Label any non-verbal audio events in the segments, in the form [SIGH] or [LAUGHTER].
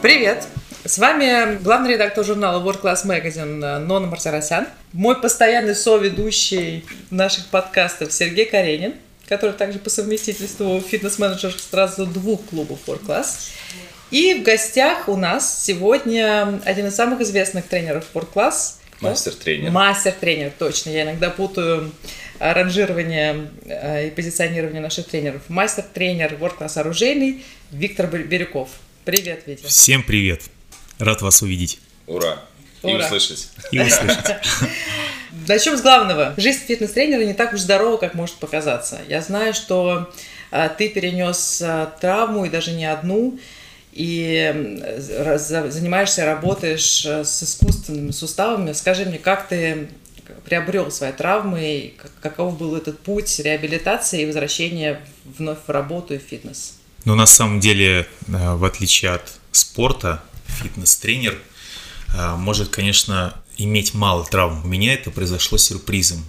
Привет! С вами главный редактор журнала World Class Magazine Нона Марсарасян, мой постоянный соведущий наших подкастов Сергей Каренин, который также по совместительству фитнес-менеджер сразу двух клубов World Class. И в гостях у нас сегодня один из самых известных тренеров World Class. Мастер-тренер. Мастер-тренер, точно. Я иногда путаю ранжирование э, и позиционирование наших тренеров. Мастер-тренер World Class оружейный Виктор Бирюков. Привет, Витя. Всем привет. Рад вас увидеть. Ура. И Ура. услышать. И услышать. [LAUGHS] Начнем с главного. Жизнь фитнес-тренера не так уж здорова, как может показаться. Я знаю, что а, ты перенес а, травму, и даже не одну, и занимаешься, работаешь а, с искусственными суставами. Скажи мне, как ты приобрел свои травмы, и как- каков был этот путь реабилитации и возвращения вновь в работу и в фитнес? Но на самом деле, э, в отличие от спорта, фитнес-тренер э, может, конечно, иметь мало травм. У меня это произошло сюрпризом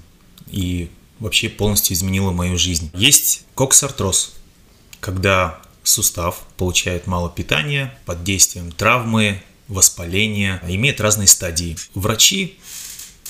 и вообще полностью изменило мою жизнь. Есть коксартроз, когда сустав получает мало питания под действием травмы, воспаления, имеет разные стадии. Врачи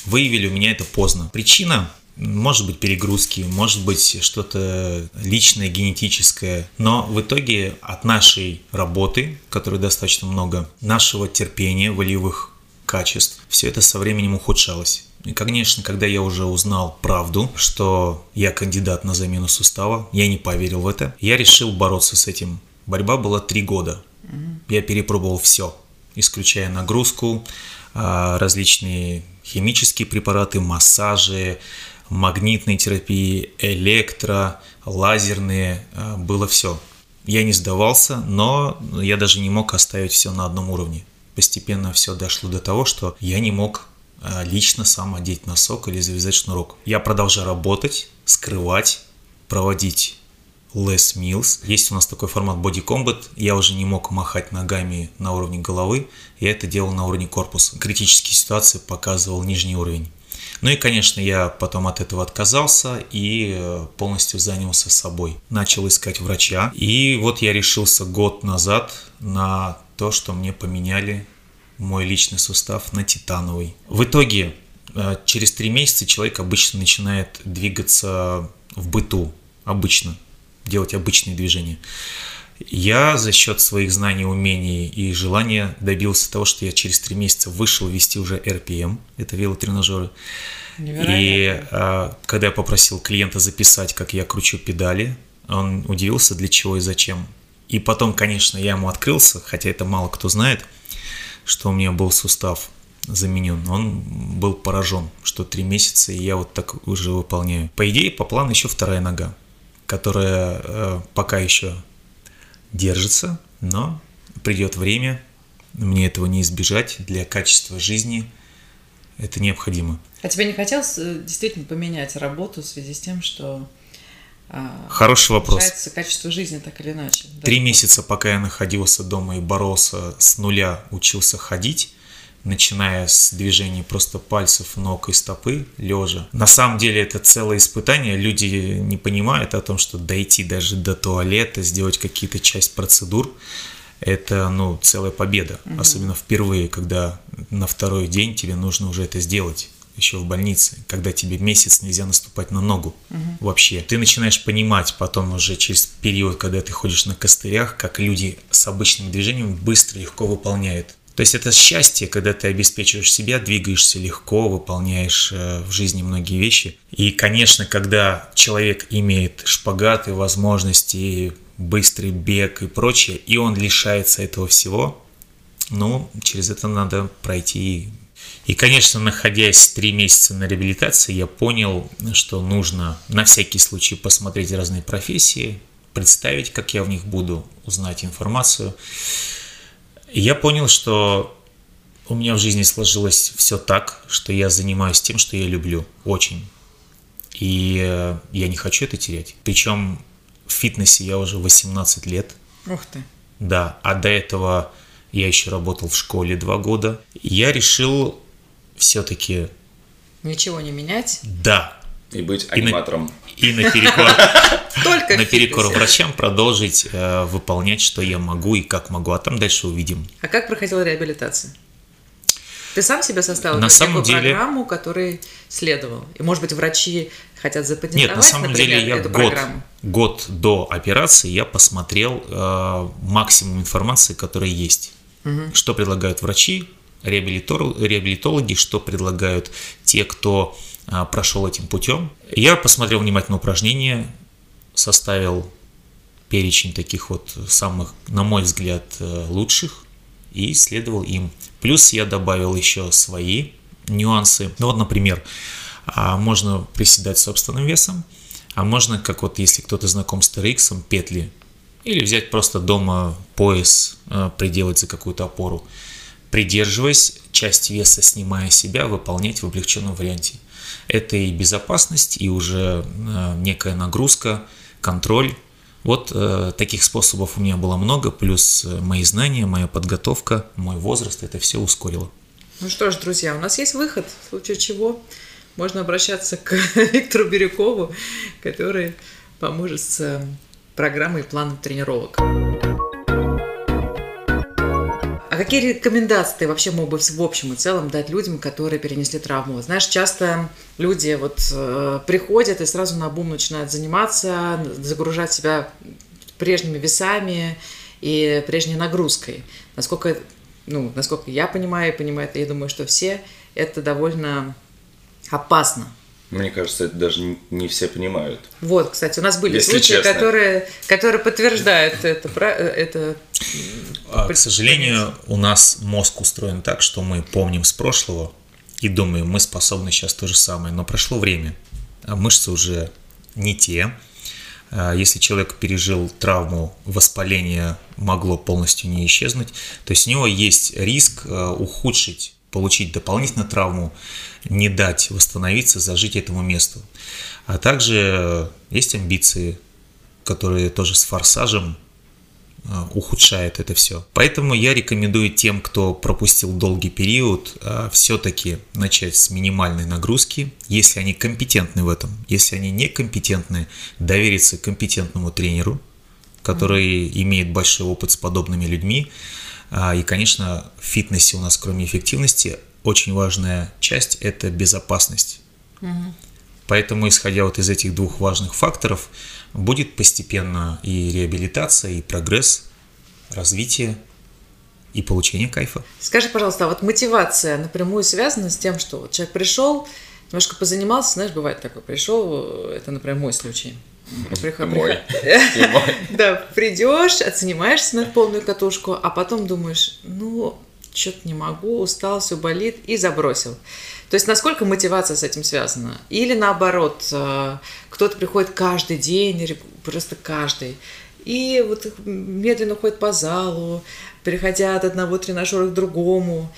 выявили у меня это поздно. Причина может быть перегрузки, может быть что-то личное, генетическое. Но в итоге от нашей работы, которой достаточно много, нашего терпения, волевых качеств, все это со временем ухудшалось. И, конечно, когда я уже узнал правду, что я кандидат на замену сустава, я не поверил в это, я решил бороться с этим. Борьба была три года. Я перепробовал все, исключая нагрузку, а, различные химические препараты, массажи, магнитные терапии, электро, лазерные, а, было все. Я не сдавался, но я даже не мог оставить все на одном уровне. Постепенно все дошло до того, что я не мог а, лично сам одеть носок или завязать шнурок. Я продолжал работать, скрывать, проводить less meals. Есть у нас такой формат Body Combat. Я уже не мог махать ногами на уровне головы. Я это делал на уровне корпуса. Критические ситуации показывал нижний уровень. Ну и, конечно, я потом от этого отказался и э, полностью занялся собой. Начал искать врача. И вот я решился год назад на то, что мне поменяли мой личный сустав на титановый. В итоге, э, через три месяца человек обычно начинает двигаться в быту. Обычно. Делать обычные движения. Я за счет своих знаний, умений и желания добился того, что я через три месяца вышел вести уже RPM, это велотренажеры. И а, когда я попросил клиента записать, как я кручу педали, он удивился, для чего и зачем. И потом, конечно, я ему открылся, хотя это мало кто знает, что у меня был сустав заменен. Он был поражен, что три месяца, и я вот так уже выполняю. По идее, по плану еще вторая нога, которая э, пока еще держится, но придет время, мне этого не избежать, для качества жизни это необходимо. А тебе не хотелось э, действительно поменять работу в связи с тем, что а, Хороший вопрос. качество жизни так или иначе? Да? Три месяца, пока я находился дома и боролся с нуля, учился ходить, начиная с движений просто пальцев, ног и стопы, лежа. На самом деле это целое испытание. Люди не понимают о том, что дойти даже до туалета, сделать какие-то часть процедур, это, ну, целая победа. Особенно впервые, когда на второй день тебе нужно уже это сделать еще в больнице, когда тебе месяц нельзя наступать на ногу вообще. Ты начинаешь понимать потом уже через период, когда ты ходишь на костырях, как люди с обычным движением быстро, легко выполняют. То есть это счастье, когда ты обеспечиваешь себя, двигаешься легко, выполняешь э, в жизни многие вещи. И, конечно, когда человек имеет шпагаты, возможности, быстрый бег и прочее, и он лишается этого всего, ну, через это надо пройти. И, конечно, находясь три месяца на реабилитации, я понял, что нужно на всякий случай посмотреть разные профессии, представить, как я в них буду, узнать информацию. И я понял, что у меня в жизни сложилось все так, что я занимаюсь тем, что я люблю очень. И э, я не хочу это терять. Причем в фитнесе я уже 18 лет. Ух ты. Да, а до этого я еще работал в школе два года. Я решил все-таки, Ничего не менять. да, И быть аниматором. И наперекор, [LAUGHS] Только в наперекор фитнесе. врачам продолжить э, выполнять, что я могу и как могу. А там дальше увидим. А как проходила реабилитация? Ты сам себе составил На самом деле- программу, которой следовал? И, может быть, врачи хотят запатентовать, Нет, на самом например, деле я эту год, программу? год до операции я посмотрел э, максимум информации, которая есть. Что предлагают врачи, реабилитор- реабилитологи, что предлагают те, кто прошел этим путем. Я посмотрел внимательно упражнения, составил перечень таких вот самых, на мой взгляд, э, лучших и следовал им. Плюс я добавил еще свои нюансы. Ну вот, например, а, можно приседать собственным весом, а можно, как вот если кто-то знаком с TRX, петли, или взять просто дома пояс, э, приделать за какую-то опору, придерживаясь, часть веса снимая себя, выполнять в облегченном варианте. Это и безопасность, и уже э, некая нагрузка, контроль. Вот э, таких способов у меня было много, плюс э, мои знания, моя подготовка, мой возраст, это все ускорило. Ну что ж, друзья, у нас есть выход, в случае чего можно обращаться к [LAUGHS] Виктору Бирюкову, который поможет с э, программой и планом тренировок. Какие рекомендации ты вообще мог бы в общем и целом дать людям, которые перенесли травму? Знаешь, часто люди вот э, приходят и сразу на бум начинают заниматься, загружать себя прежними весами и прежней нагрузкой. Насколько, ну, насколько я понимаю понимаю, я думаю, что все, это довольно опасно. Мне кажется, это даже не- все понимают. Вот, кстати, у нас были Если случаи, честно. которые, которые подтверждают это. пра- это А, К сожалению, у нас мозг устроен так, что мы помним с прошлого и думаем, мы способны сейчас то же самое. Но прошло время, а мышцы уже не те. А Если человек пережил травму, воспаление могло полностью не исчезнуть, то есть у него есть риск э, ухудшить, получить дополнительную травму, не дать восстановиться, зажить этому месту. А также э, есть амбиции, которые тоже с форсажем а, ухудшает это все. Поэтому я рекомендую тем, кто пропустил долгий период, все-таки начать с минимальной нагрузки, если они компетентны в этом. Если они некомпетентны, довериться компетентному тренеру, который имеет большой опыт с подобными людьми. А, И, конечно, в фитнесе у нас, кроме эффективности, очень важная часть – это безопасность. Поэтому, исходя вот из этих двух важных факторов, будет постепенно и реабилитация, и прогресс, развитие и получение кайфа. Скажи, пожалуйста, а вот мотивация напрямую связана с тем, что вот человек пришел, немножко позанимался, знаешь, бывает такое, пришел, это, например, мой случай. Приход- [LAUGHS] Мой. Да, придешь, отснимаешься на полную катушку, а потом думаешь, ну, что-то не могу, устал, все болит, и забросил. То есть, насколько мотивация с этим связана? Или наоборот, э, кто-то приходит каждый день, или просто каждый, и вот медленно ходит по залу, переходя от одного тренажера к другому.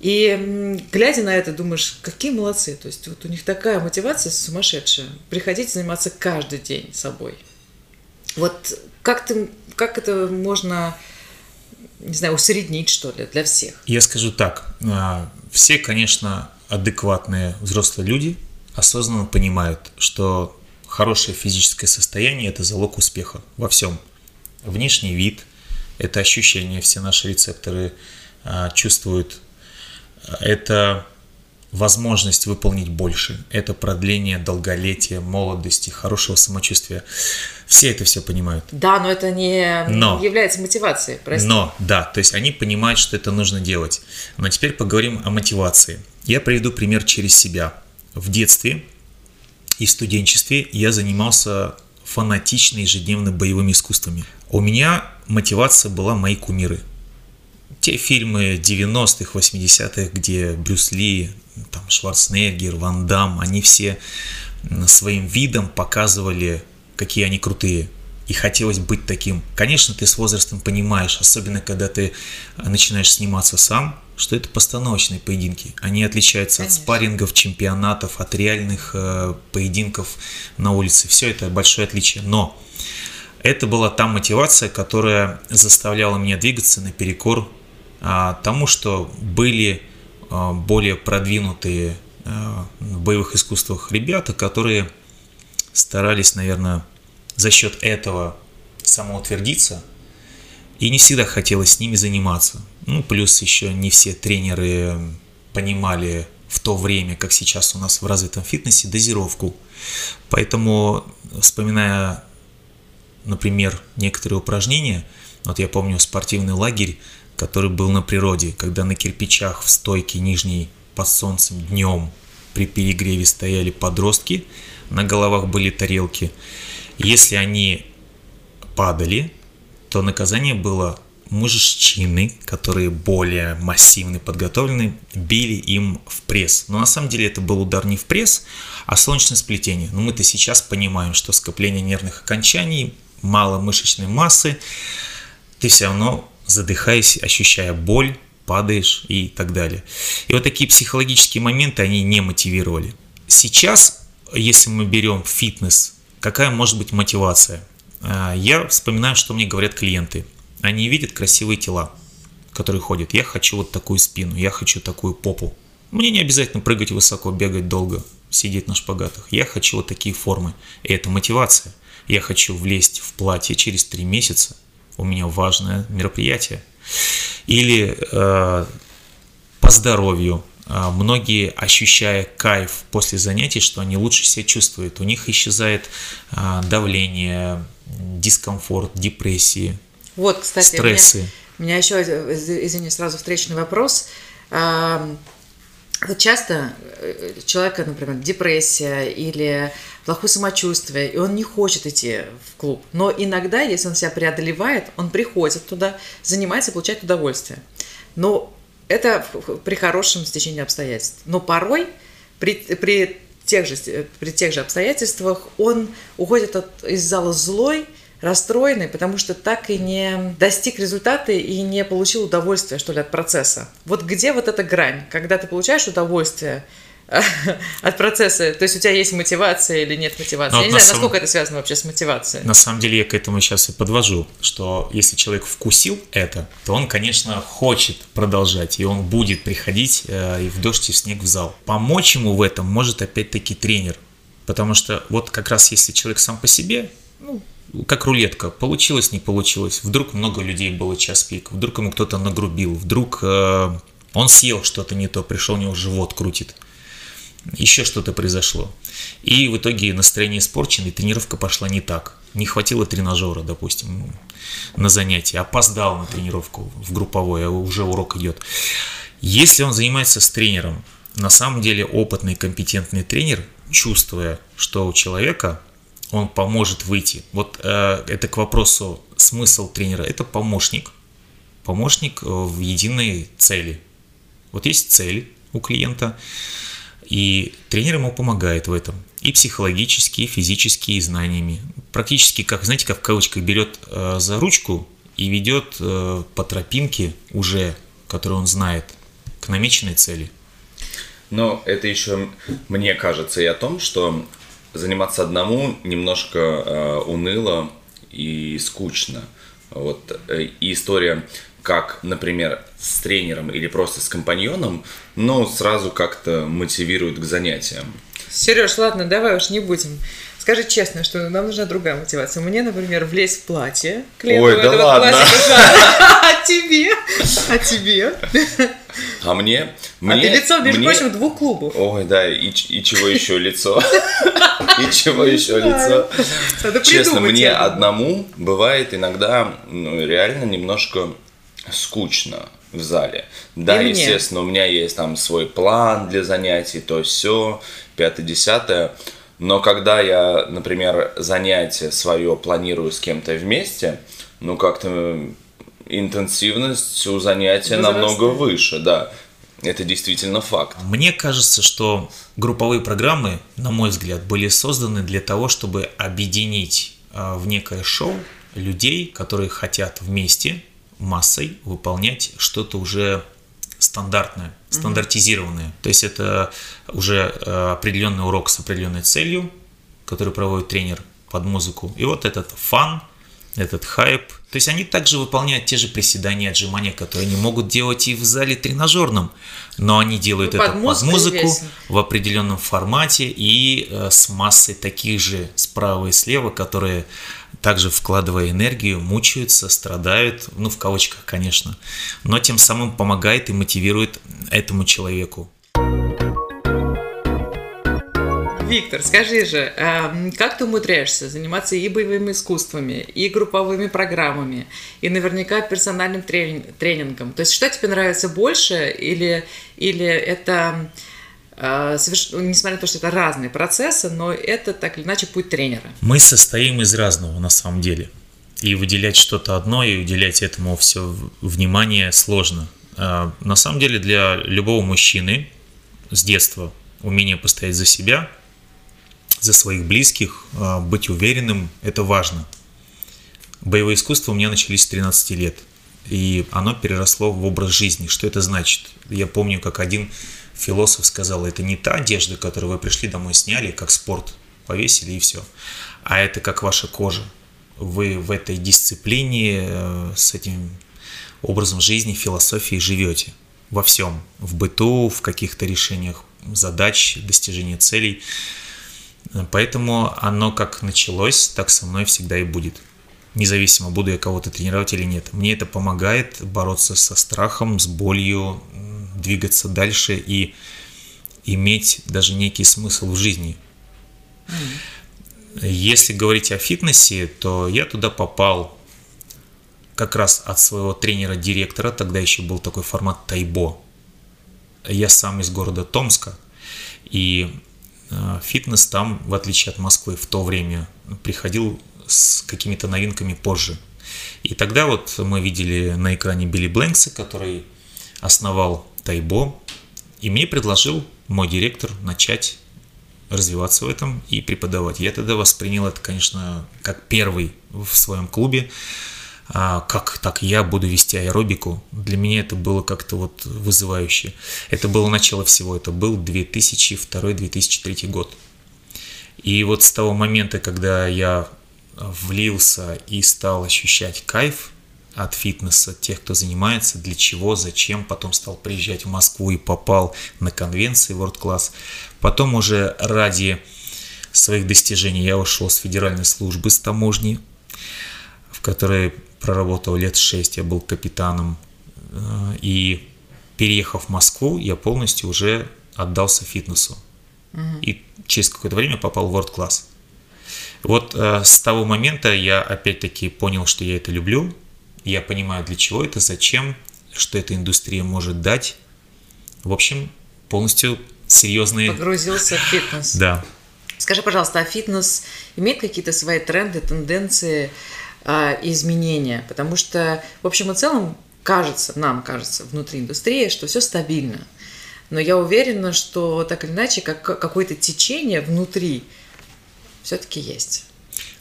И глядя на это, думаешь, какие молодцы. То есть вот у них такая мотивация сумасшедшая. Приходить заниматься каждый день собой. Вот как, ты, как это можно, не знаю, усреднить, что ли, для всех? Я скажу так, а, все, конечно, адекватные взрослые люди осознанно понимают, что хорошее физическое состояние – это залог успеха во всем. Внешний вид – это ощущение, все наши рецепторы а, чувствуют. Это возможность выполнить больше, это продление долголетия, молодости, хорошего самочувствия. Все это все понимают. Да, но это не Но. является мотивацией, прости. Но, да, то есть они понимают, что это нужно делать. Но теперь поговорим о мотивации. Я приведу пример через себя. В детстве и в студенчестве я занимался фанатично ежедневно боевыми искусствами. У меня мотивация была мои кумиры. Те фильмы 90-х, 80-х, где Брюс Ли, там, Шварценеггер, Ван Дам, они все своим видом показывали, какие они крутые. И хотелось быть таким. Конечно, ты с возрастом понимаешь, особенно когда ты начинаешь сниматься сам, что это постановочные поединки. Они отличаются Конечно. от спаррингов, чемпионатов, от реальных э, поединков на улице. Все это большое отличие. Но это была та мотивация, которая заставляла меня двигаться наперекор тому, что были а, более продвинутые в боевых искусствах ребята, которые старались, наверное, за счет этого самоутвердиться, и не всегда хотелось с ними заниматься. Ну, плюс еще не все тренеры понимали в то время, как сейчас у нас в развитом фитнесе, дозировку. Поэтому, вспоминая, например, некоторые упражнения, вот я помню спортивный лагерь, который был на природе, когда на кирпичах в стойке нижней под солнцем днем при перегреве стояли подростки, на головах были тарелки. Если они падали, то наказание было мужчины, которые более массивные, подготовленные, били им в пресс. Но на самом деле это был удар не в пресс, а солнечное сплетение. Но мы-то сейчас понимаем, что скопление нервных окончаний, мало мышечной массы, ты все равно задыхаясь, ощущая боль, падаешь и так далее. И вот такие психологические моменты, они не мотивировали. Сейчас, если мы берем фитнес, какая может быть мотивация? А, я вспоминаю, что мне говорят клиенты – они видят красивые тела, которые ходят. Я хочу вот такую спину, я хочу такую попу. Мне не обязательно прыгать высоко, бегать долго, сидеть на шпагатах. Я хочу вот такие формы. И это мотивация. Я хочу влезть в платье через три месяца. У меня важное мероприятие. Или э, по здоровью. Э, многие, ощущая кайф после занятий, что они лучше себя чувствуют. У них исчезает э, давление, дискомфорт, депрессии, вот, кстати, стрессы. У меня, у меня еще, извини, сразу встречный вопрос. Вот часто э, человека, например, депрессия или плохое самочувствие, и он не хочет идти в клуб. Но иногда, если он себя преодолевает, он приходит туда, занимается, получает удовольствие. Но это при хорошем стечении обстоятельств. Но порой при, при, тех, же, при тех же обстоятельствах он уходит от, из зала злой, расстроенный, потому что так и не достиг результата и не получил удовольствия, что ли, от процесса. Вот где вот эта грань, когда ты получаешь удовольствие [LAUGHS] от процесса, то есть у тебя есть мотивация или нет мотивации. Но ну, я не знаю, сам... насколько это связано вообще с мотивацией. На самом деле я к этому сейчас и подвожу, что если человек вкусил это, то он, конечно, хочет продолжать, и он будет приходить э, и в дождь, и в снег в зал. Помочь ему в этом может опять-таки тренер, потому что вот как раз если человек сам по себе, ну, как рулетка, получилось, не получилось. Вдруг много людей было час пик, вдруг ему кто-то нагрубил, вдруг э, он съел что-то не то, пришел, у него живот крутит. Еще что-то произошло. И в итоге настроение испорчено, и тренировка пошла не так. Не хватило тренажера, допустим, на занятие. Опоздал на тренировку в групповой, а уже урок идет. Если он занимается с тренером, на самом деле опытный, компетентный тренер, чувствуя, что у человека он поможет выйти. Вот э, это к вопросу смысл тренера. Это помощник, помощник э, в единой цели. Вот есть цель у клиента, и тренер ему помогает в этом. И психологически, и физически, и знаниями. Практически, как, знаете, как в кавычках, берет э, за ручку и ведет э, по тропинке уже, которую он знает, к намеченной цели. Но это еще, мне кажется, и о том, что заниматься одному немножко э, уныло и скучно. Вот. Э, и история, как, например, с тренером или просто с компаньоном, но сразу как-то мотивирует к занятиям. Сереж, ладно, давай уж не будем. Скажи честно, что нам нужна другая мотивация. Мне, например, влезть в платье. Ой, да ладно. [LAUGHS] А тебе? А тебе? А мне? мне а ты лицо, между мне... прочим, двух клубов. Ой, да, и, и чего еще лицо? [LAUGHS] И чего еще лицо? Честно, мне одному бывает иногда ну, реально немножко скучно в зале. Да, естественно, у меня есть там свой план для занятий, то все, пятое-десятое. Но когда я, например, занятие свое планирую с кем-то вместе, ну как-то интенсивность у занятия Возрастает. намного выше, да. Это действительно факт. Мне кажется, что групповые программы, на мой взгляд, были созданы для того, чтобы объединить а, в некое шоу людей, которые хотят вместе массой выполнять что-то уже стандартное, стандартизированное. Mm-hmm. То есть это уже а, определенный урок с определенной целью, который проводит тренер под музыку. И вот этот фан, этот хайп. То есть они также выполняют те же приседания, отжимания, которые они могут делать и в зале тренажерном, но они делают ну, это под, под музыку весь. в определенном формате и э, с массой таких же справа и слева, которые также вкладывая энергию, мучаются, страдают, ну в кавычках, конечно, но тем самым помогает и мотивирует этому человеку. Виктор, скажи же, эм, как ты умудряешься заниматься и боевыми искусствами, и групповыми программами, и наверняка персональным тренингом? То есть что тебе нравится больше, или, или это, соверш... Ну, несмотря на то, что это разные процессы, но это так или иначе путь тренера? Мы состоим из разного на самом деле. И выделять что-то одно, и уделять этому все внимание сложно. Э, на самом деле для любого мужчины с детства умение постоять за себя – за своих близких, а, быть уверенным, это важно. Боевые искусства у меня начались с 13 лет, и оно переросло в образ жизни. Что это значит? Я помню, как один философ сказал, это не та одежда, которую вы пришли домой сняли, как спорт, повесили и все, а это как ваша кожа. Вы в этой дисциплине, э, с этим образом жизни, философией живете во всем, в быту, в каких-то решениях задач, достижении целей. Поэтому оно как началось, так со мной всегда и будет. Независимо, буду я кого-то тренировать или нет. Мне это помогает бороться со страхом, с болью, двигаться дальше и иметь даже некий смысл в жизни. Если говорить о фитнесе, то я туда попал как раз от своего тренера-директора, тогда еще был такой формат тайбо. Я сам из города Томска, и Э, фитнес там, в отличие от Москвы, в то время приходил с какими-то новинками позже. И тогда вот мы видели на экране Билли Блэнкса, который основал Тайбо, и мне предложил мой директор начать развиваться в этом и преподавать. Я тогда воспринял это, конечно, как первый в своем клубе а, как так я буду вести аэробику, для меня это было как-то вот вызывающе. Это было начало всего, это был 2002-2003 год. И вот с того момента, когда я влился и стал ощущать кайф от фитнеса, тех, кто занимается, для чего, зачем, потом стал приезжать в Москву и попал на конвенции World Class, потом уже ради своих достижений я ушел с федеральной службы, с таможни, в которой проработал лет шесть, я был капитаном. Э, и переехав в Москву, я полностью уже отдался фитнесу. Угу. И через какое-то время попал в World Class. Вот э, с того момента я опять-таки понял, что я это люблю. Я понимаю, для чего это, зачем, что эта индустрия может дать. В общем, полностью серьезные... Погрузился в фитнес. Да. Скажи, пожалуйста, а фитнес имеет какие-то свои тренды, тенденции? а, изменения, потому что, в общем и целом, кажется, нам кажется внутри индустрии, что все стабильно. Но я уверена, что так или иначе, как, какое-то течение внутри все-таки есть.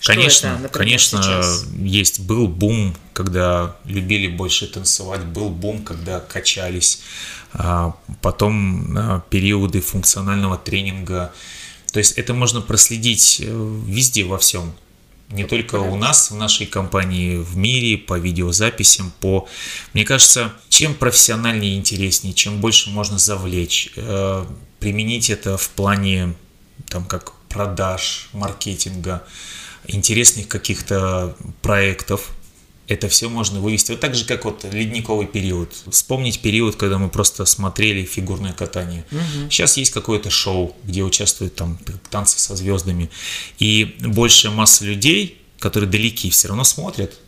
Конечно, это, например, конечно, сейчас? есть. Был бум, когда любили больше танцевать, был бум, когда качались, а, потом а, периоды функционального тренинга. То есть это можно проследить э, везде, во всем не только у нас, в нашей компании, в мире, по видеозаписям, по... Мне кажется, чем профессиональнее и интереснее, чем больше можно завлечь, э, применить это в плане, там, как продаж, маркетинга, интересных каких-то проектов, это все можно вывести. Вот так же, как вот ледниковый период. Вспомнить период, когда мы просто смотрели фигурное катание. Угу. Сейчас есть какое-то шоу, где участвуют там танцы со звездами. И большая масса людей, которые далеки, все равно смотрят.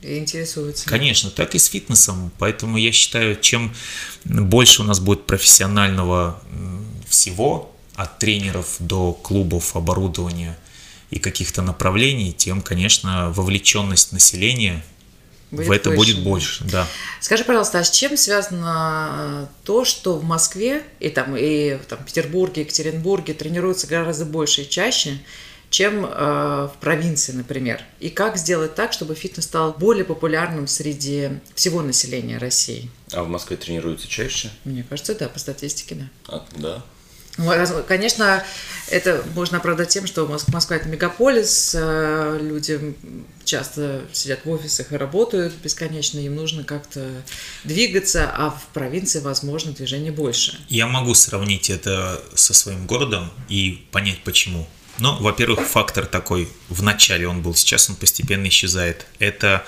И интересуются. Конечно, так и с фитнесом. Поэтому я считаю, чем больше у нас будет профессионального всего, от тренеров до клубов, оборудования – и каких-то направлений, тем, конечно, вовлеченность населения будет в это выше. будет больше, да. Скажи, пожалуйста, а с чем связано то, что в Москве и там и там, Петербурге, Екатеринбурге тренируются гораздо больше и чаще, чем э, в провинции, например? И как сделать так, чтобы фитнес стал более популярным среди всего населения России? А в Москве тренируются чаще? Мне кажется, да, по статистике, да. А, да. Конечно, это можно оправдать тем, что Москва – это мегаполис, э, люди часто сидят в офисах и работают бесконечно, им нужно как-то двигаться, а в провинции, возможно, движение больше. Я могу сравнить это со своим городом и понять, почему. Ну, во-первых, фактор такой, в начале он был, сейчас он постепенно исчезает. Это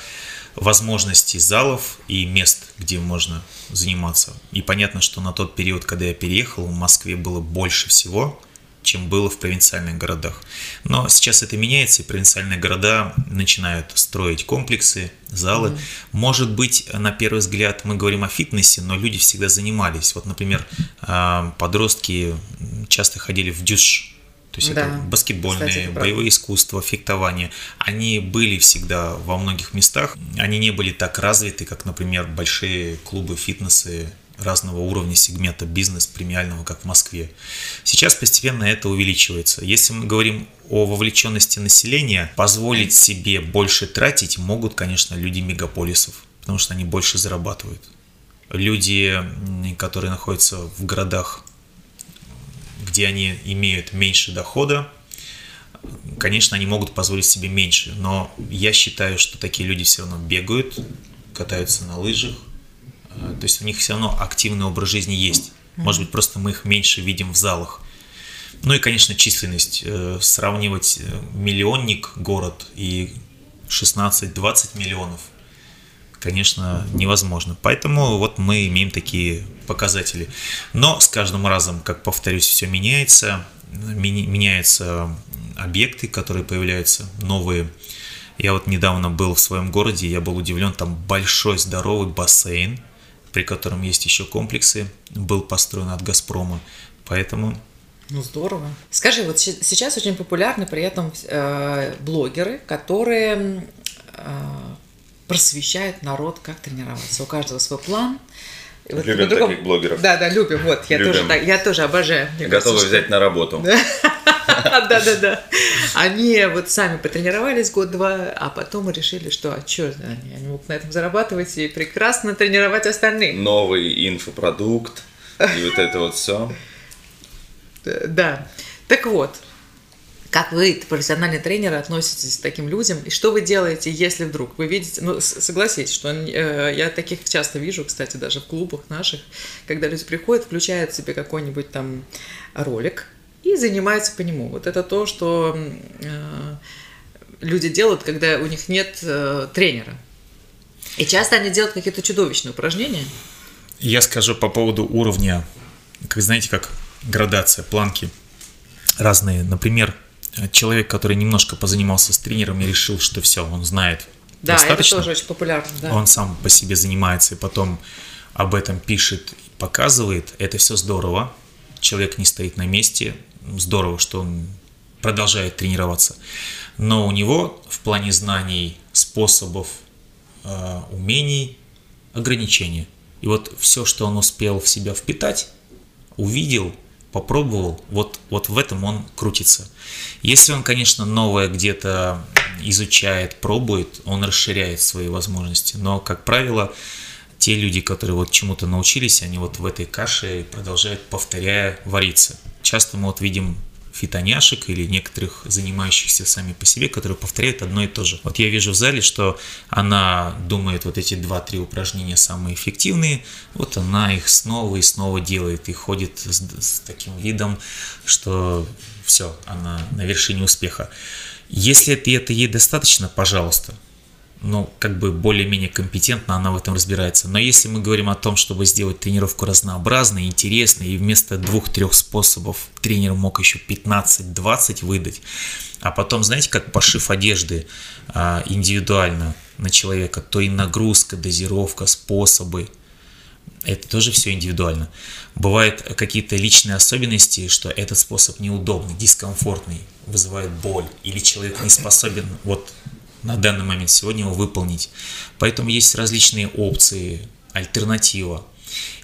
возможностей залов и мест, где можно заниматься. И понятно, что на тот период, когда я переехал, в Москве было больше всего, чем было в провинциальных городах. Но сейчас это меняется, и провинциальные города начинают строить комплексы, залы. Mm-hmm. Может быть, на первый взгляд мы говорим о фитнесе, но люди всегда занимались. Вот, например, а, подростки часто ходили в дюш то есть да. это баскетбольные, Кстати, это боевые искусства, фехтование. Они были всегда во многих местах. Они не были так развиты, как, например, большие клубы фитнесы разного уровня сегмента бизнес премиального, как в Москве. Сейчас постепенно это увеличивается. Если мы говорим о вовлеченности населения, позволить себе больше тратить могут, конечно, люди мегаполисов, потому что они больше зарабатывают. Люди, которые находятся в городах где они имеют меньше дохода, конечно, они могут позволить себе меньше, но я считаю, что такие люди все равно бегают, катаются на лыжах, э, то есть у них все равно активный образ жизни есть. Может быть, просто мы их меньше видим в залах. Ну и, конечно, численность. Э, сравнивать э, миллионник город и 16-20 миллионов – конечно, невозможно. Поэтому вот мы имеем такие показатели. Но с каждым разом, как повторюсь, все меняется. Меняются объекты, которые появляются, новые. Я вот недавно был в своем городе, я был удивлен, там большой здоровый бассейн, при котором есть еще комплексы, был построен от Газпрома. Поэтому ну здорово. Скажи, вот сейчас очень популярны при этом э, блогеры, которые э, просвещает народ, как тренироваться. У каждого свой план. Вот любим другом... таких блогеров. Да, да, любим. Вот, я, любим. Тоже, я тоже обожаю. Готовы кажется, взять что... на работу. Да, да, да. Они вот сами потренировались год-два, а потом решили, что а что, они, они могут на этом зарабатывать и прекрасно тренировать остальных. Новый инфопродукт и вот это вот все. Да. Так вот, как вы, профессиональный тренер, относитесь к таким людям? И что вы делаете, если вдруг вы видите... Ну, согласитесь, что э, я таких часто вижу, кстати, даже в клубах наших, когда люди приходят, включают себе какой-нибудь там ролик и занимаются по нему. Вот это то, что э, люди делают, когда у них нет э, тренера. И часто они делают какие-то чудовищные упражнения. Я скажу по поводу уровня, как знаете, как градация, планки разные. Например, человек, который немножко позанимался с тренером и решил, что все, он знает да, достаточно. это тоже очень популярно. Да. Он сам по себе занимается и потом об этом пишет, показывает. Это все здорово. Человек не стоит на месте. Здорово, что он продолжает тренироваться. Но у него в плане знаний, способов, э, умений ограничения. И вот все, что он успел в себя впитать, увидел – попробовал, вот, вот в этом он крутится. Если он, конечно, новое где-то изучает, пробует, он расширяет свои возможности. Но, как правило, те люди, которые вот чему-то научились, они вот в этой каше продолжают, повторяя, вариться. Часто мы вот видим фитоняшек или некоторых занимающихся сами по себе, которые повторяют одно и то же. Вот я вижу в зале, что она думает вот эти два-три упражнения самые эффективные, вот она их снова и снова делает и ходит с, с таким видом, что все, она на вершине успеха. Если это, это ей достаточно, пожалуйста, ну, как бы более-менее компетентно она в этом разбирается. Но если мы говорим о том, чтобы сделать тренировку разнообразной, интересной, и вместо двух-трех способов тренер мог еще 15-20 выдать, а потом, знаете, как пошив одежды а, индивидуально на человека, то и нагрузка, дозировка, способы, это тоже все индивидуально. Бывают какие-то личные особенности, что этот способ неудобный, дискомфортный, вызывает боль, или человек не способен вот на данный момент сегодня его выполнить. Поэтому есть различные опции, альтернатива.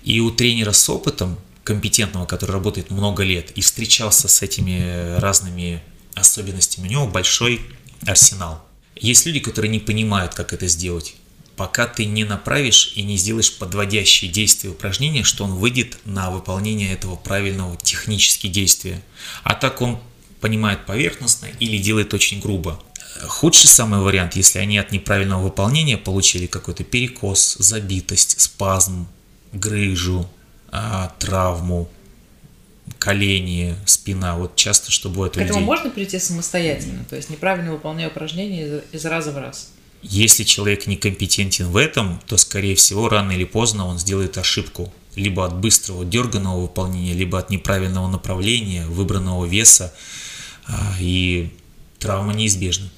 И у тренера с опытом, компетентного, который работает много лет и встречался с этими разными особенностями, у него большой арсенал. Есть люди, которые не понимают, как это сделать. пока ты не направишь и не сделаешь подводящие действия упражнения, что он выйдет на выполнение этого правильного технически действия. А так он понимает поверхностно или делает очень грубо. Худший самый вариант, если они от неправильного выполнения получили какой-то перекос, забитость, спазм, грыжу, а, травму, колени, спина. Вот часто что бывает у К этому можно прийти самостоятельно, то есть неправильно выполняя упражнения из, из раза в раз. Если человек некомпетентен в этом, то, скорее всего, рано или поздно он сделает ошибку. Либо от быстрого дерганного выполнения, либо от неправильного направления, выбранного веса, а, и травма неизбежна.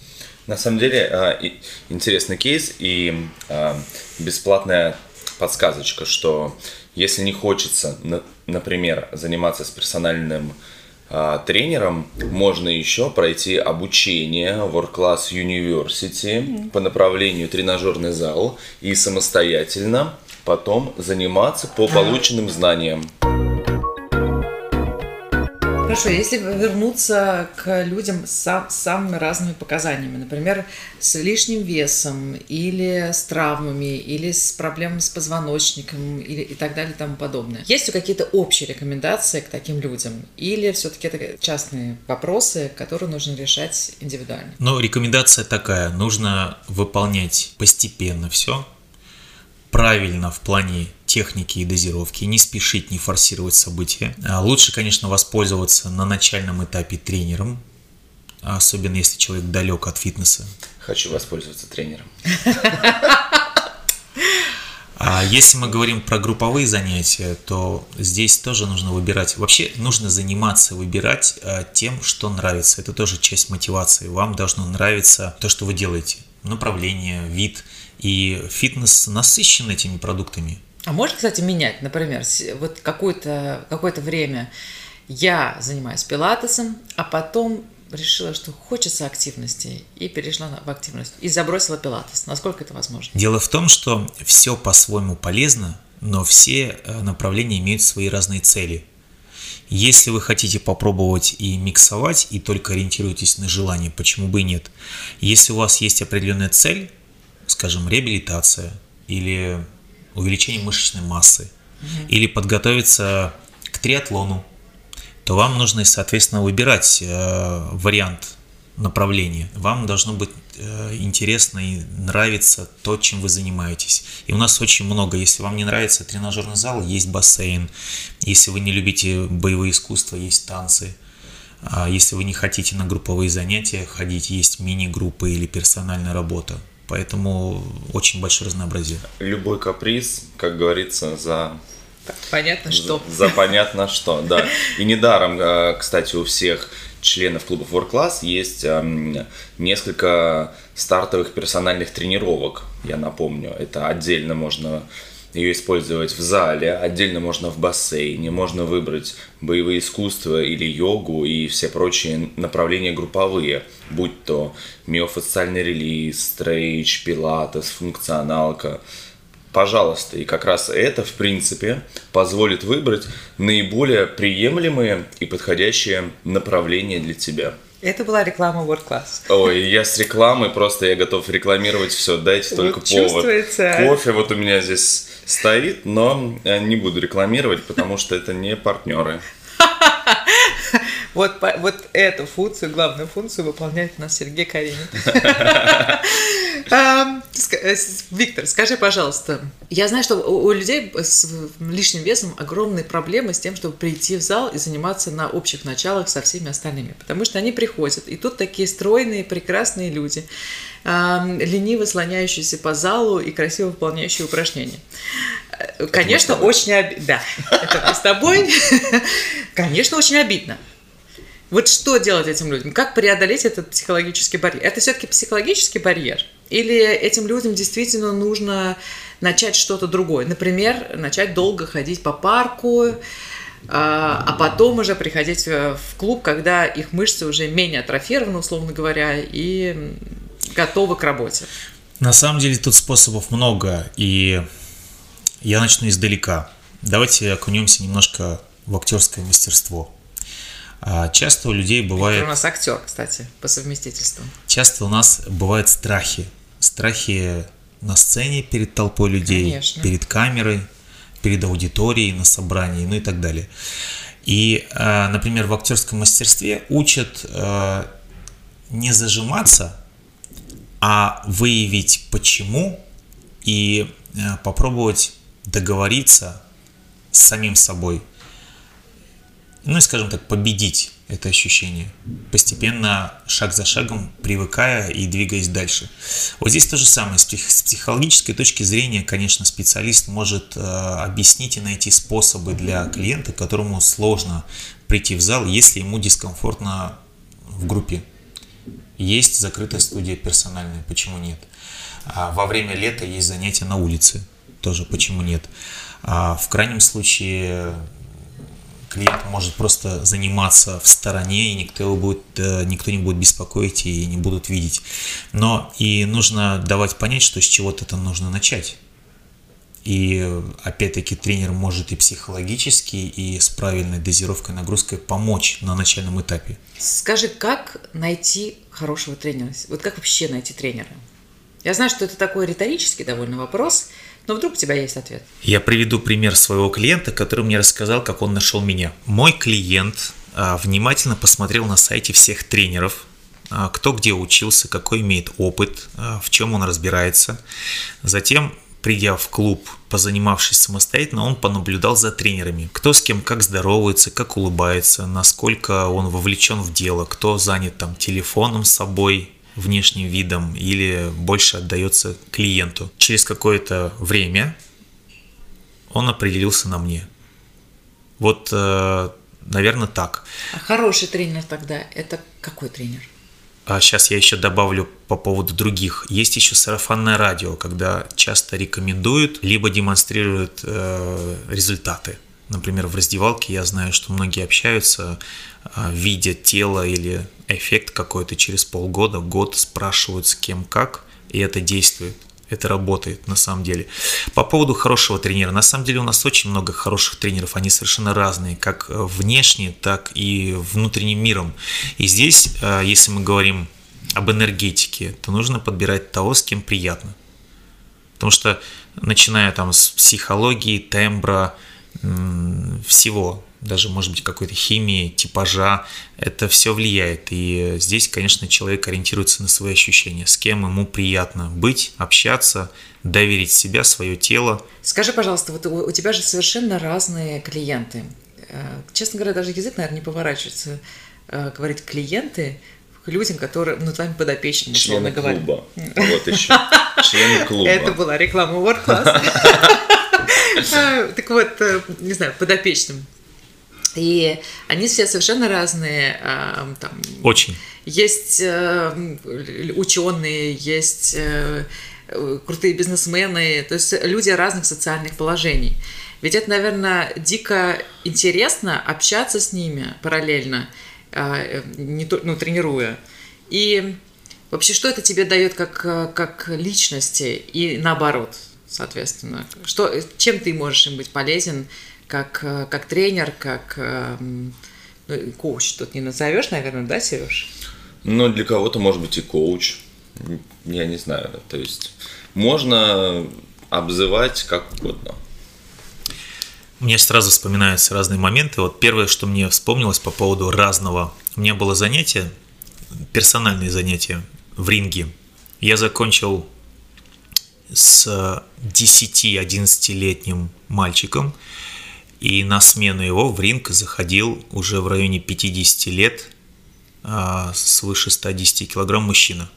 На самом деле а, интересный кейс и а, бесплатная подсказочка, что если не хочется, например, заниматься с персональным а, тренером, можно еще пройти обучение в World Class University mm-hmm. по направлению тренажерный зал и самостоятельно потом заниматься по полученным знаниям. Хорошо, если вернуться к людям с самыми разными показаниями, например, с лишним весом, или с травмами, или с проблемами с позвоночником, или и так далее и тому подобное. Есть ли какие-то общие рекомендации к таким людям? Или все-таки это частные вопросы, которые нужно решать индивидуально? Ну, рекомендация такая. Нужно выполнять постепенно все, правильно в плане техники и дозировки, не спешить, не форсировать события. А лучше, конечно, воспользоваться на начальном этапе тренером, особенно если человек далек от фитнеса. Хочу воспользоваться тренером. А если мы говорим про групповые занятия, то здесь тоже нужно выбирать. Вообще нужно заниматься, выбирать а, тем, что нравится. Это тоже часть мотивации. Вам должно нравиться то, что вы делаете. Направление, вид. И фитнес насыщен этими продуктами. А можно, кстати, менять, например, вот какое-то какое время я занимаюсь пилатесом, а потом решила, что хочется активности, и перешла в активность, и забросила пилатес. Насколько это возможно? Дело в том, что все по-своему полезно, но все э, направления имеют свои разные цели. Если вы хотите попробовать и миксовать, и только ориентируетесь на желание, почему бы и нет? Если у вас есть определенная цель, скажем, реабилитация или увеличение мышечной массы угу. или подготовиться к триатлону, то вам нужно, соответственно, выбирать э, вариант направления. Вам должно быть э, интересно и нравиться то, чем вы занимаетесь. И у нас очень много. Если вам не нравится тренажерный зал, есть бассейн. Если вы не любите боевые искусства, есть танцы. А если вы не хотите на групповые занятия ходить, есть мини-группы или персональная работа. Поэтому очень большое разнообразие. Любой каприз, как говорится, за Понятно что. За, за понятно что, да. И недаром, э, кстати, у всех членов клубов World Class есть несколько стартовых персональных тренировок, я напомню. Это отдельно можно ее использовать в зале, отдельно можно в бассейне, можно выбрать боевые искусства или йогу и все прочие направления групповые, будь то миофасциальный релиз, стрейч, пилатес, функционалка. Пожалуйста, и как раз это, в принципе, позволит выбрать наиболее приемлемые и подходящие направления для тебя. Это была реклама World Class. Ой, я с рекламой просто, я готов рекламировать все, дайте только вот повод. Чувствуется. Кофе вот у меня здесь стоит, но не буду рекламировать, потому что это не партнеры. Вот, вот эту функцию, главную функцию выполняет у нас Сергей Каринин. [LAUGHS] Э, Виктор, скажи, пожалуйста, я знаю, что у людей с лишним весом огромные проблемы с тем, чтобы прийти в зал и заниматься на общих началах со всеми остальными, потому что они приходят, и тут такие стройные, прекрасные люди, лениво слоняющиеся по залу и красиво выполняющие упражнения. Э, [LAUGHS] конечно, очень обидно. Да, это с тобой. Конечно, очень обидно. Вот что делать этим людям? Как преодолеть этот психологический барьер? Это все-таки психологический барьер? Или этим людям действительно нужно начать что-то другое? Например, начать долго ходить по парку, а, а потом уже приходить в клуб, когда их мышцы уже менее атрофированы, условно говоря, и готовы к работе. На самом деле тут способов много, и я начну издалека. Давайте окунемся немножко в актерское мастерство. А часто у людей бывает... Это у нас актер, кстати, по совместительству. Часто у нас бывают страхи. Страхи на сцене перед толпой людей, Конечно. перед камерой, перед аудиторией, на собрании, ну и так далее. И, э, например, в актерском мастерстве учат э, не зажиматься, а выявить почему и попробовать договориться с самим собой. Ну и, скажем так, победить это ощущение, постепенно, шаг за шагом, привыкая и двигаясь дальше. Вот здесь то же самое. С психологической точки зрения, конечно, специалист может э, объяснить и найти способы для клиента, которому сложно прийти в зал, если ему дискомфортно в группе. Есть закрытая студия персональная, почему нет? А во время лета есть занятия на улице, тоже почему нет? А в крайнем случае клиент может просто заниматься в стороне, и никто, его будет, э, никто не будет беспокоить и не будут видеть. Но и нужно давать понять, что с чего-то это нужно начать. И опять-таки тренер может и психологически, и с правильной дозировкой, нагрузкой помочь на начальном этапе. Скажи, как найти хорошего тренера? Вот как вообще найти тренера? Я знаю, что это такой риторический довольно вопрос – но вдруг у тебя есть ответ. Я приведу пример своего клиента, который мне рассказал, как он нашел меня. Мой клиент а, внимательно посмотрел на сайте всех тренеров, а, кто где учился, какой имеет опыт, а, в чем он разбирается. Затем придя в клуб, позанимавшись самостоятельно, он понаблюдал за тренерами. Кто с кем как здоровается, как улыбается, насколько он вовлечен в дело, кто занят там телефоном с собой, внешним видом или больше отдается клиенту. Через какое-то время он определился на мне. Вот, э, наверное, так. А хороший тренер тогда это какой тренер? А сейчас я еще добавлю по поводу других. Есть еще сарафанное радио, когда часто рекомендуют, либо демонстрируют э, результаты. Например, в раздевалке я знаю, что многие общаются, видя тело или эффект какой-то через полгода, год спрашивают с кем как, и это действует. Это работает на самом деле. По поводу хорошего тренера. На самом деле у нас очень много хороших тренеров. Они совершенно разные, как внешне, так и внутренним миром. И здесь, э, если мы говорим об энергетике, то нужно подбирать того, с кем приятно. Потому что начиная там с психологии, тембра, всего, даже, может быть, какой-то химии, типажа, это все влияет. И здесь, конечно, человек ориентируется на свои ощущения, с кем ему приятно быть, общаться, доверить себя, свое тело. Скажи, пожалуйста, вот у тебя же совершенно разные клиенты. Э, честно говоря, даже язык, наверное, не поворачивается э, говорить клиенты, людям, которые, ну, твоими подопечными, условно говоря. клуба. [LAUGHS] Вот еще. Члены клуба. Это была реклама World Class. [LAUGHS] Так вот, э, не знаю, подопечным. И они все совершенно разные. А, там, Очень. Есть э, ученые, есть э, крутые бизнесмены, то есть люди разных социальных положений. Ведь это, наверное, дико интересно общаться с ними параллельно, а, не то, ну, тренируя. И вообще, что это тебе дает как, как личности и наоборот, соответственно? Что, чем ты можешь им быть полезен как, э, как тренер, как эм, ну, коуч тут не назовешь, наверное, да, Сереж? Ну, для кого-то может быть и коуч. Я не знаю. То есть можно обзывать как угодно. Мне сразу вспоминаются разные моменты. Вот первое, что мне вспомнилось по поводу разного. У меня было занятие, персональные занятия в ринге. Я закончил с 10-11-летним мальчиком, и на смену его в ринг заходил уже в районе 50 лет а, свыше 110 килограмм мужчина.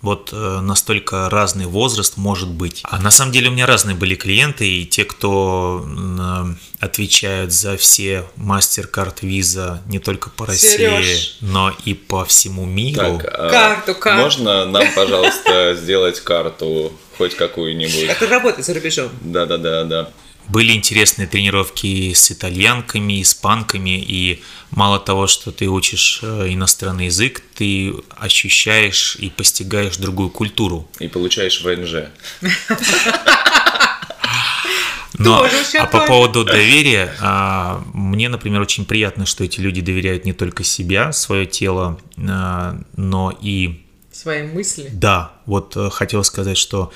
Вот э, настолько разный возраст может быть. А на самом деле у меня разные были клиенты, и те, кто э, отвечают за все MasterCard Visa не только по России, Сереж. но и по всему миру. Так, а карту, карту. Можно нам, пожалуйста, сделать карту хоть какую-нибудь? Это работает за рубежом. Да-да-да, да. Были интересные тренировки с итальянками, испанками, и мало того, что ты учишь э, иностранный язык, ты ощущаешь и постигаешь другую культуру. И получаешь ВНЖ. [LAUGHS] Но, а по поводу доверия, а, мне, например, очень приятно, что эти люди доверяют не только себя, свое тело, а, но и свои мысли. Да, вот э, хотел сказать, что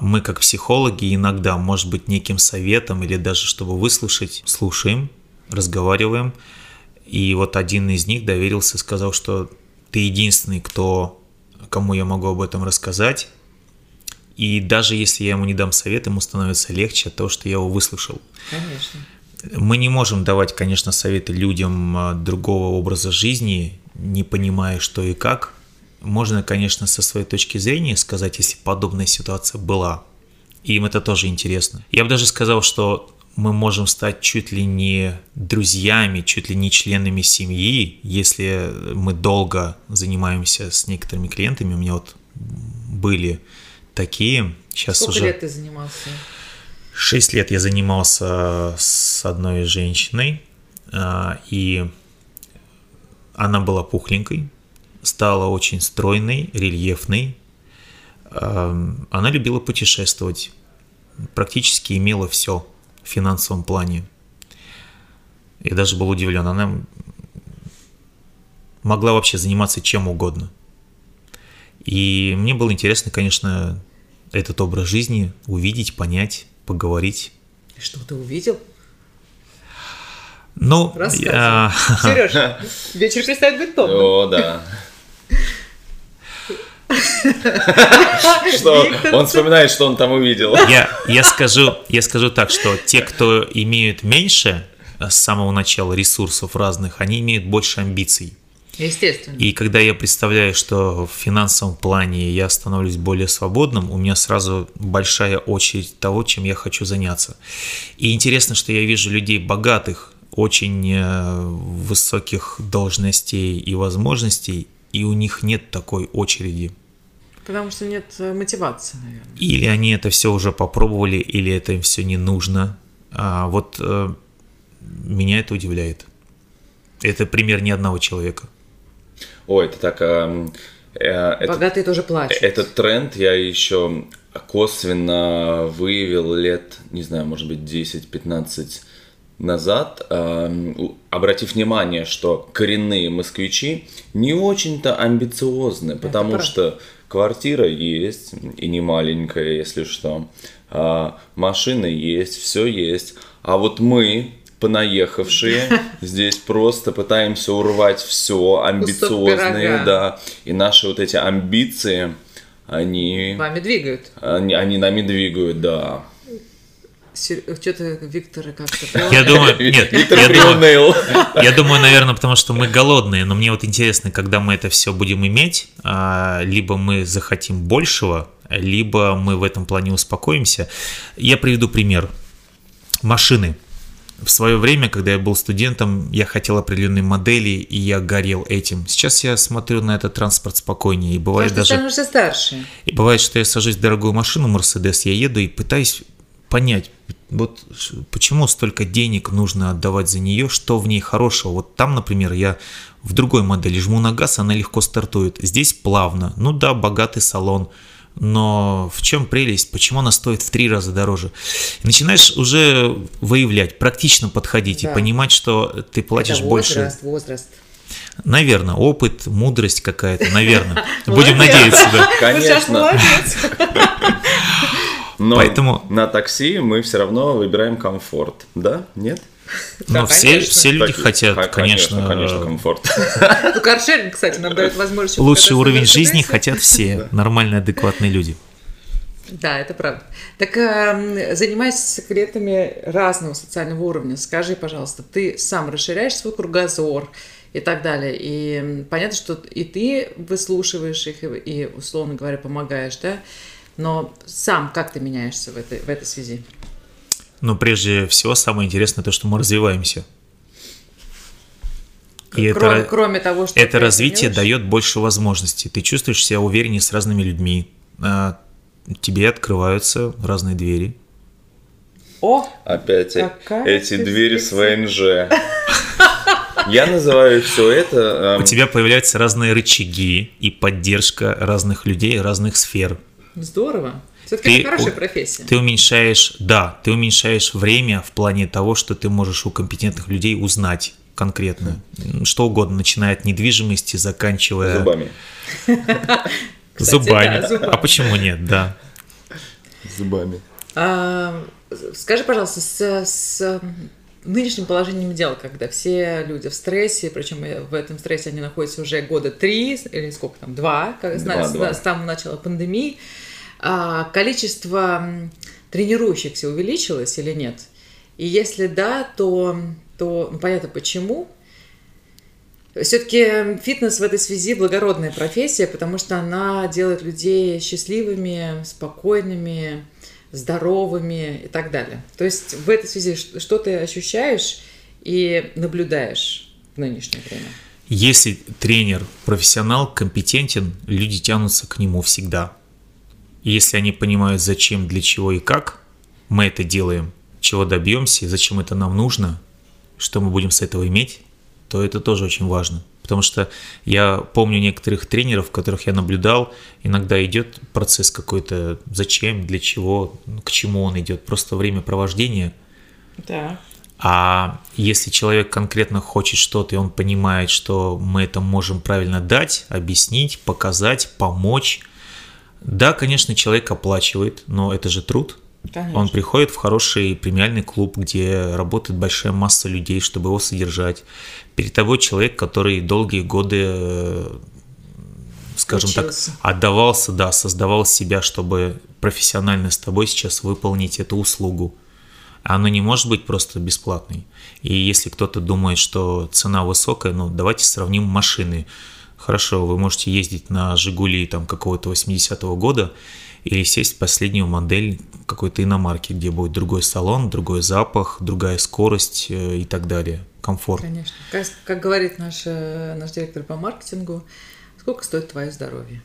Мы, как психологи, иногда, может быть, неким советом или даже чтобы выслушать, слушаем, разговариваем. И вот один из них доверился, сказал, что ты единственный, кто, кому я могу об этом рассказать. И даже если я ему не дам совет, ему становится легче от того, что я его выслушал. Конечно. Мы не можем давать, конечно, советы людям а, другого образа жизни, не понимая, что и как. Можно, конечно, со своей точки зрения сказать, если подобная ситуация была. И им это тоже интересно. Я бы даже сказал, что мы можем стать чуть ли не друзьями, чуть ли не членами семьи, если мы долго занимаемся с некоторыми клиентами. У меня вот были такие. Сейчас Сколько уже... лет ты занимался? Шесть лет я занимался с одной женщиной, а, и она была пухленькой, стала очень стройной, рельефной. А, она любила путешествовать, практически имела все в финансовом плане. Я даже был удивлен, она могла вообще заниматься чем угодно. И мне было интересно, конечно, этот образ жизни увидеть, понять поговорить. Что ты увидел? Ну, я... Сережа, [LAUGHS] вечер перестает быть томным. О, да. Что? Он вспоминает, что он там увидел. Я, я, скажу, я скажу так, что те, кто имеют меньше с самого начала ресурсов разных, они имеют больше амбиций. Естественно. И когда я представляю, что в финансовом плане я становлюсь более свободным, у меня сразу большая очередь того, чем я хочу заняться. И интересно, что я вижу людей богатых, очень э, высоких должностей и возможностей, и у них нет такой очереди. Потому что нет э, мотивации, наверное. Или они это все уже попробовали, или это им все не нужно. А вот э, меня это удивляет. Это пример ни одного человека. Ой, это так... Э, э, Богатые тоже плачут. Этот тренд я еще косвенно выявил лет, не знаю, может быть, 10-15 назад, э, обратив внимание, что коренные москвичи не очень-то амбициозны, потому что квартира есть, и не маленькая, если что, э, машина есть, все есть, а вот мы, понаехавшие. [LAUGHS] Здесь просто пытаемся урвать все, амбициозные, да. И наши вот эти амбиции, они... Вами двигают. Они, они нами двигают, да. Что-то Виктора как-то... Я думаю, [LAUGHS] нет, я думаю, я думаю, наверное, потому что мы голодные, но мне вот интересно, когда мы это все будем иметь, а, либо мы захотим большего, либо мы в этом плане успокоимся. Я приведу пример. Машины в свое время, когда я был студентом, я хотел определенные модели, и я горел этим. Сейчас я смотрю на этот транспорт спокойнее, и бывает Потому даже... Что старше. И бывает, что я сажусь в дорогую машину Мерседес, я еду и пытаюсь понять, вот почему столько денег нужно отдавать за нее, что в ней хорошего. Вот там, например, я в другой модели жму на газ, она легко стартует. Здесь плавно. Ну да, богатый салон но в чем прелесть, почему она стоит в три раза дороже? И начинаешь уже выявлять, практично подходить да. и понимать, что ты платишь Это возраст, больше. Возраст, Наверное, опыт, мудрость какая-то, наверное. [LAUGHS] Будем надеяться, да. Конечно. [LAUGHS] Но Поэтому... на такси мы все равно выбираем комфорт, да? Нет? Ну, да, все, все люди так, хотят, конечно, конечно, комфорт. [LAUGHS] Ну, каршеринг, кстати, нам дает возможность... Лучший уровень жизни хотят все нормальные, адекватные люди. Да, это правда. Так, э, занимаясь секретами разного социального уровня, скажи, пожалуйста, ты сам расширяешь свой кругозор и так далее. И понятно, что и ты выслушиваешь их, и, условно говоря, помогаешь, да? Но сам как ты меняешься в этой, в этой связи? Но прежде всего самое интересное то, что мы развиваемся. И кроме, это, кроме того, что это развитие дает больше возможностей. Ты чувствуешь себя увереннее с разными людьми. А, тебе открываются разные двери. О! Опять эти двери с ВНЖ. Я называю все это... Эм... У тебя появляются разные рычаги и поддержка разных людей, разных сфер. Здорово. Все-таки это хорошая профессия. Ты уменьшаешь, да, ты уменьшаешь время в плане того, что ты можешь у компетентных людей узнать конкретно. Что угодно, начиная от недвижимости, заканчивая... Зубами. [LAUGHS] Зубами. А почему нет, да. зубами. А, скажи, пожалуйста, с нынешним положением дел, когда все люди в стрессе, причем в этом стрессе они находятся уже года три или сколько там, два, как, два, с, два. с самого начала пандемии, а, количество тренирующихся увеличилось или нет? И если да, то, то ну, понятно почему. Все-таки фитнес в этой связи благородная профессия, потому что она делает людей счастливыми, спокойными, здоровыми и так далее. То есть в этой связи что ты ощущаешь и наблюдаешь в нынешнее время? Если тренер профессионал, компетентен, люди тянутся к нему всегда. Если они понимают, зачем, для чего и как мы это делаем, чего добьемся, зачем это нам нужно, что мы будем с этого иметь, то это тоже очень важно. Потому что я помню некоторых тренеров, которых я наблюдал, иногда идет процесс какой-то, зачем, для чего, к чему он идет, просто время провождения. Да. А если человек конкретно хочет что-то, и он понимает, что мы это можем правильно дать, объяснить, показать, помочь, да, конечно, человек оплачивает, но это же труд – Конечно. Он приходит в хороший премиальный клуб, где работает большая масса людей, чтобы его содержать. Перед тобой человек, который долгие годы, э, скажем Учился. так, отдавался, да, создавал себя, чтобы профессионально с тобой сейчас выполнить эту услугу. Она не может быть просто бесплатной. И если кто-то думает, что цена высокая, ну давайте сравним машины. Хорошо, вы можете ездить на Жигули там какого-то 80-го года или сесть в последнюю модель какой-то иномарки, где будет другой салон, другой запах, другая скорость э, и так далее, комфорт. Конечно. Как, как говорит наш, э, наш директор по маркетингу, сколько стоит твое здоровье?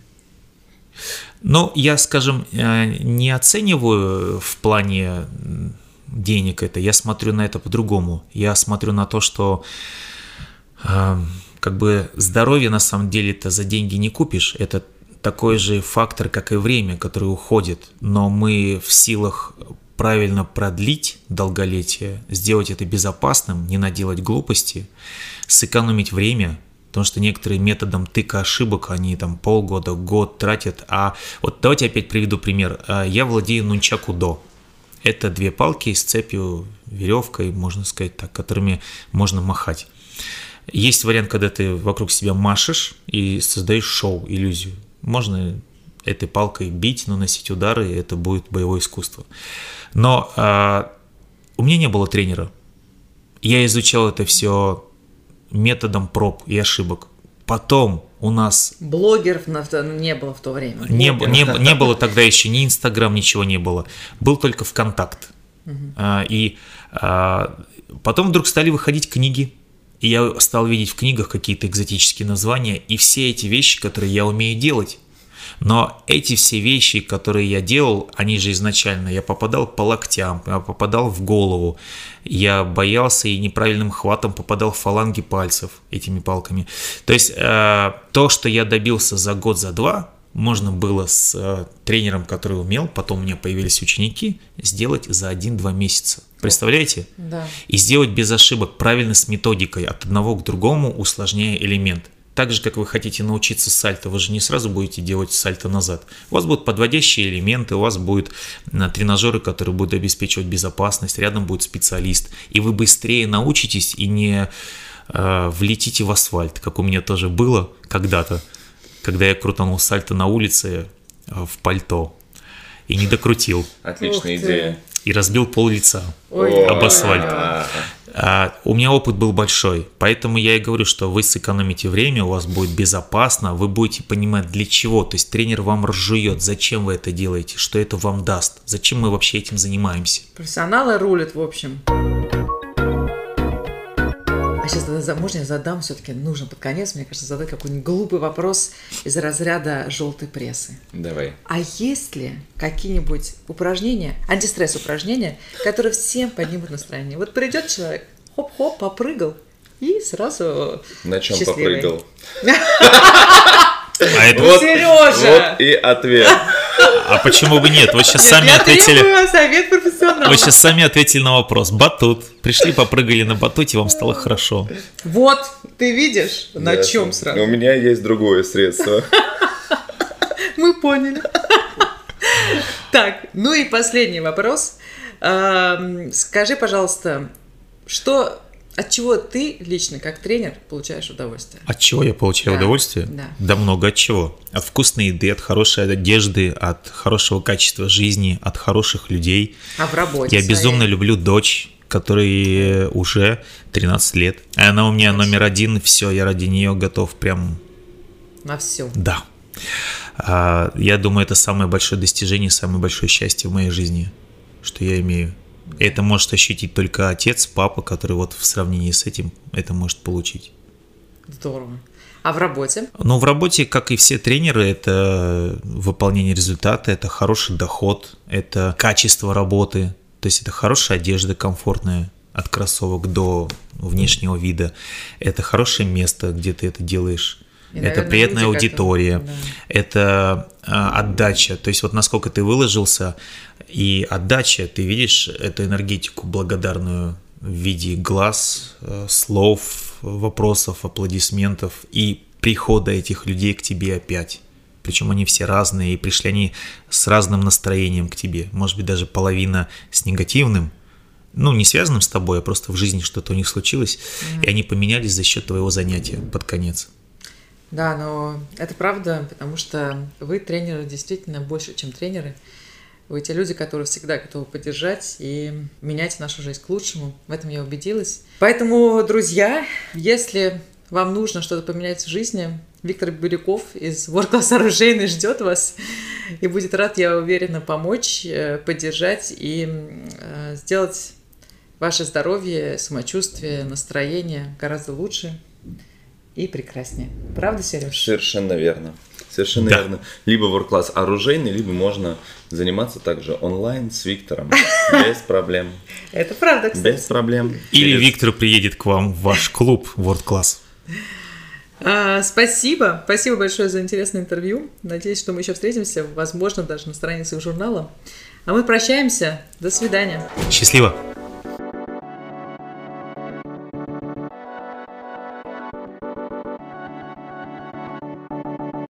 Ну, я, скажем, э, не оцениваю в плане денег это, я смотрю на это по-другому. Я смотрю на то, что как бы здоровье на самом деле это за деньги не купишь. Это такой же фактор, как и время, которое уходит, но мы в силах правильно продлить долголетие, сделать это безопасным, не наделать глупости, сэкономить время, потому что некоторые методом тыка ошибок, они там полгода, год тратят, а вот давайте опять приведу пример. А, я владею нунчаку до. Это две палки с цепью, веревкой, можно сказать так, которыми можно махать. Есть вариант, когда ты вокруг себя машешь и создаешь шоу, иллюзию. Можно этой палкой бить, наносить удары, и это будет боевое искусство. Но а, у меня не было тренера. Я изучал это все методом проб и ошибок. Потом у нас... Блогеров не было в то время. Не, не, не было тогда еще ни Инстаграм, ничего не было. Был только ВКонтакт. Угу. А, и а, потом вдруг стали выходить книги и я стал видеть в книгах какие-то экзотические названия и все эти вещи, которые я умею делать. Но эти все вещи, которые я делал, они же изначально, я попадал по локтям, я попадал в голову, я боялся и неправильным хватом попадал в фаланги пальцев этими палками. То есть э, то, что я добился за год, за два, можно было с э, тренером, который умел, потом у меня появились ученики, сделать за один-два месяца. Представляете? Да. И сделать без ошибок, правильно с методикой, от одного к другому, усложняя элемент. Так же, как вы хотите научиться сальто, вы же не сразу будете делать сальто назад. У вас будут подводящие элементы, у вас будут э, тренажеры, которые будут обеспечивать безопасность, рядом будет специалист. И вы быстрее научитесь и не э, влетите в асфальт, как у меня тоже было когда-то когда я крутанул сальто на улице э, в пальто и не докрутил. Отличная идея. И разбил пол лица Ой. об асфальт. А, у меня опыт был большой, поэтому я и говорю, что вы сэкономите время, у вас будет безопасно, вы будете понимать для чего. То есть тренер вам разжует, зачем вы это делаете, что это вам даст, зачем мы вообще этим занимаемся. Профессионалы рулят, в общем сейчас тогда замужня задам, все-таки нужно под конец, мне кажется, задать какой-нибудь глупый вопрос из разряда желтой прессы. Давай. А есть ли какие-нибудь упражнения, антистресс упражнения, которые всем поднимут настроение? Вот придет человек, хоп-хоп, попрыгал, и сразу На чем счастливый. попрыгал? [LAUGHS] А это вот, Сережа! Вот и ответ. А почему бы нет? Вы сейчас сами ответили. совет профессионала. Вы сейчас сами ответили на вопрос. Батут. Пришли, попрыгали на батуте, вам стало хорошо. Вот, ты видишь, на чем сразу. У меня есть другое средство. [LAUGHS] Мы поняли. Так, ну и последний вопрос. Скажи, пожалуйста, что от чего ты лично, как тренер, получаешь удовольствие? От чего я получаю да. удовольствие? Да. да много от чего. От вкусной еды, от хорошей одежды, от хорошего качества жизни, от хороших людей. А в работе Я своей? безумно люблю дочь, которой уже 13 лет. И она у меня номер один, все, я ради нее готов прям... На все. Да. А, я думаю, это самое большое достижение, самое большое счастье в моей жизни, что я имею. Это может ощутить только отец, папа, который вот в сравнении с этим это может получить. Здорово. А в работе? Ну, в работе, как и все тренеры, это выполнение результата, это хороший доход, это качество работы, то есть это хорошая одежда комфортная, от кроссовок до внешнего вида. Это хорошее место, где ты это делаешь. И, это наверное, приятная люди, аудитория, да. это а, отдача. То есть вот насколько ты выложился, и отдача, ты видишь эту энергетику благодарную в виде глаз, э, слов, вопросов, аплодисментов и прихода этих людей к тебе опять. Причем они все разные, и пришли они с разным настроением к тебе. Может быть, даже половина с негативным, ну, не связанным с тобой, а просто в жизни что-то у них случилось, mm-hmm. и они поменялись за счет твоего занятия под конец. Да, но это правда, потому что вы тренеры действительно больше, чем тренеры. Вы те люди, которые всегда готовы поддержать и менять нашу жизнь к лучшему. В этом я убедилась. Поэтому, друзья, если вам нужно что-то поменять в жизни, Виктор Бирюков из World Class Оружейный ждет вас и будет рад, я уверена, помочь, э, поддержать и э, сделать ваше здоровье, самочувствие, настроение гораздо лучше и прекраснее. Правда, Сереж? Совершенно верно. Совершенно да. верно. Либо work-class оружейный, либо можно заниматься также онлайн с Виктором. [LAUGHS] Без проблем. Это правда, кстати. Без проблем. Или Виктор приедет к вам в ваш клуб Class. А, спасибо. Спасибо большое за интересное интервью. Надеюсь, что мы еще встретимся, возможно, даже на страницах журнала. А мы прощаемся. До свидания. Счастливо.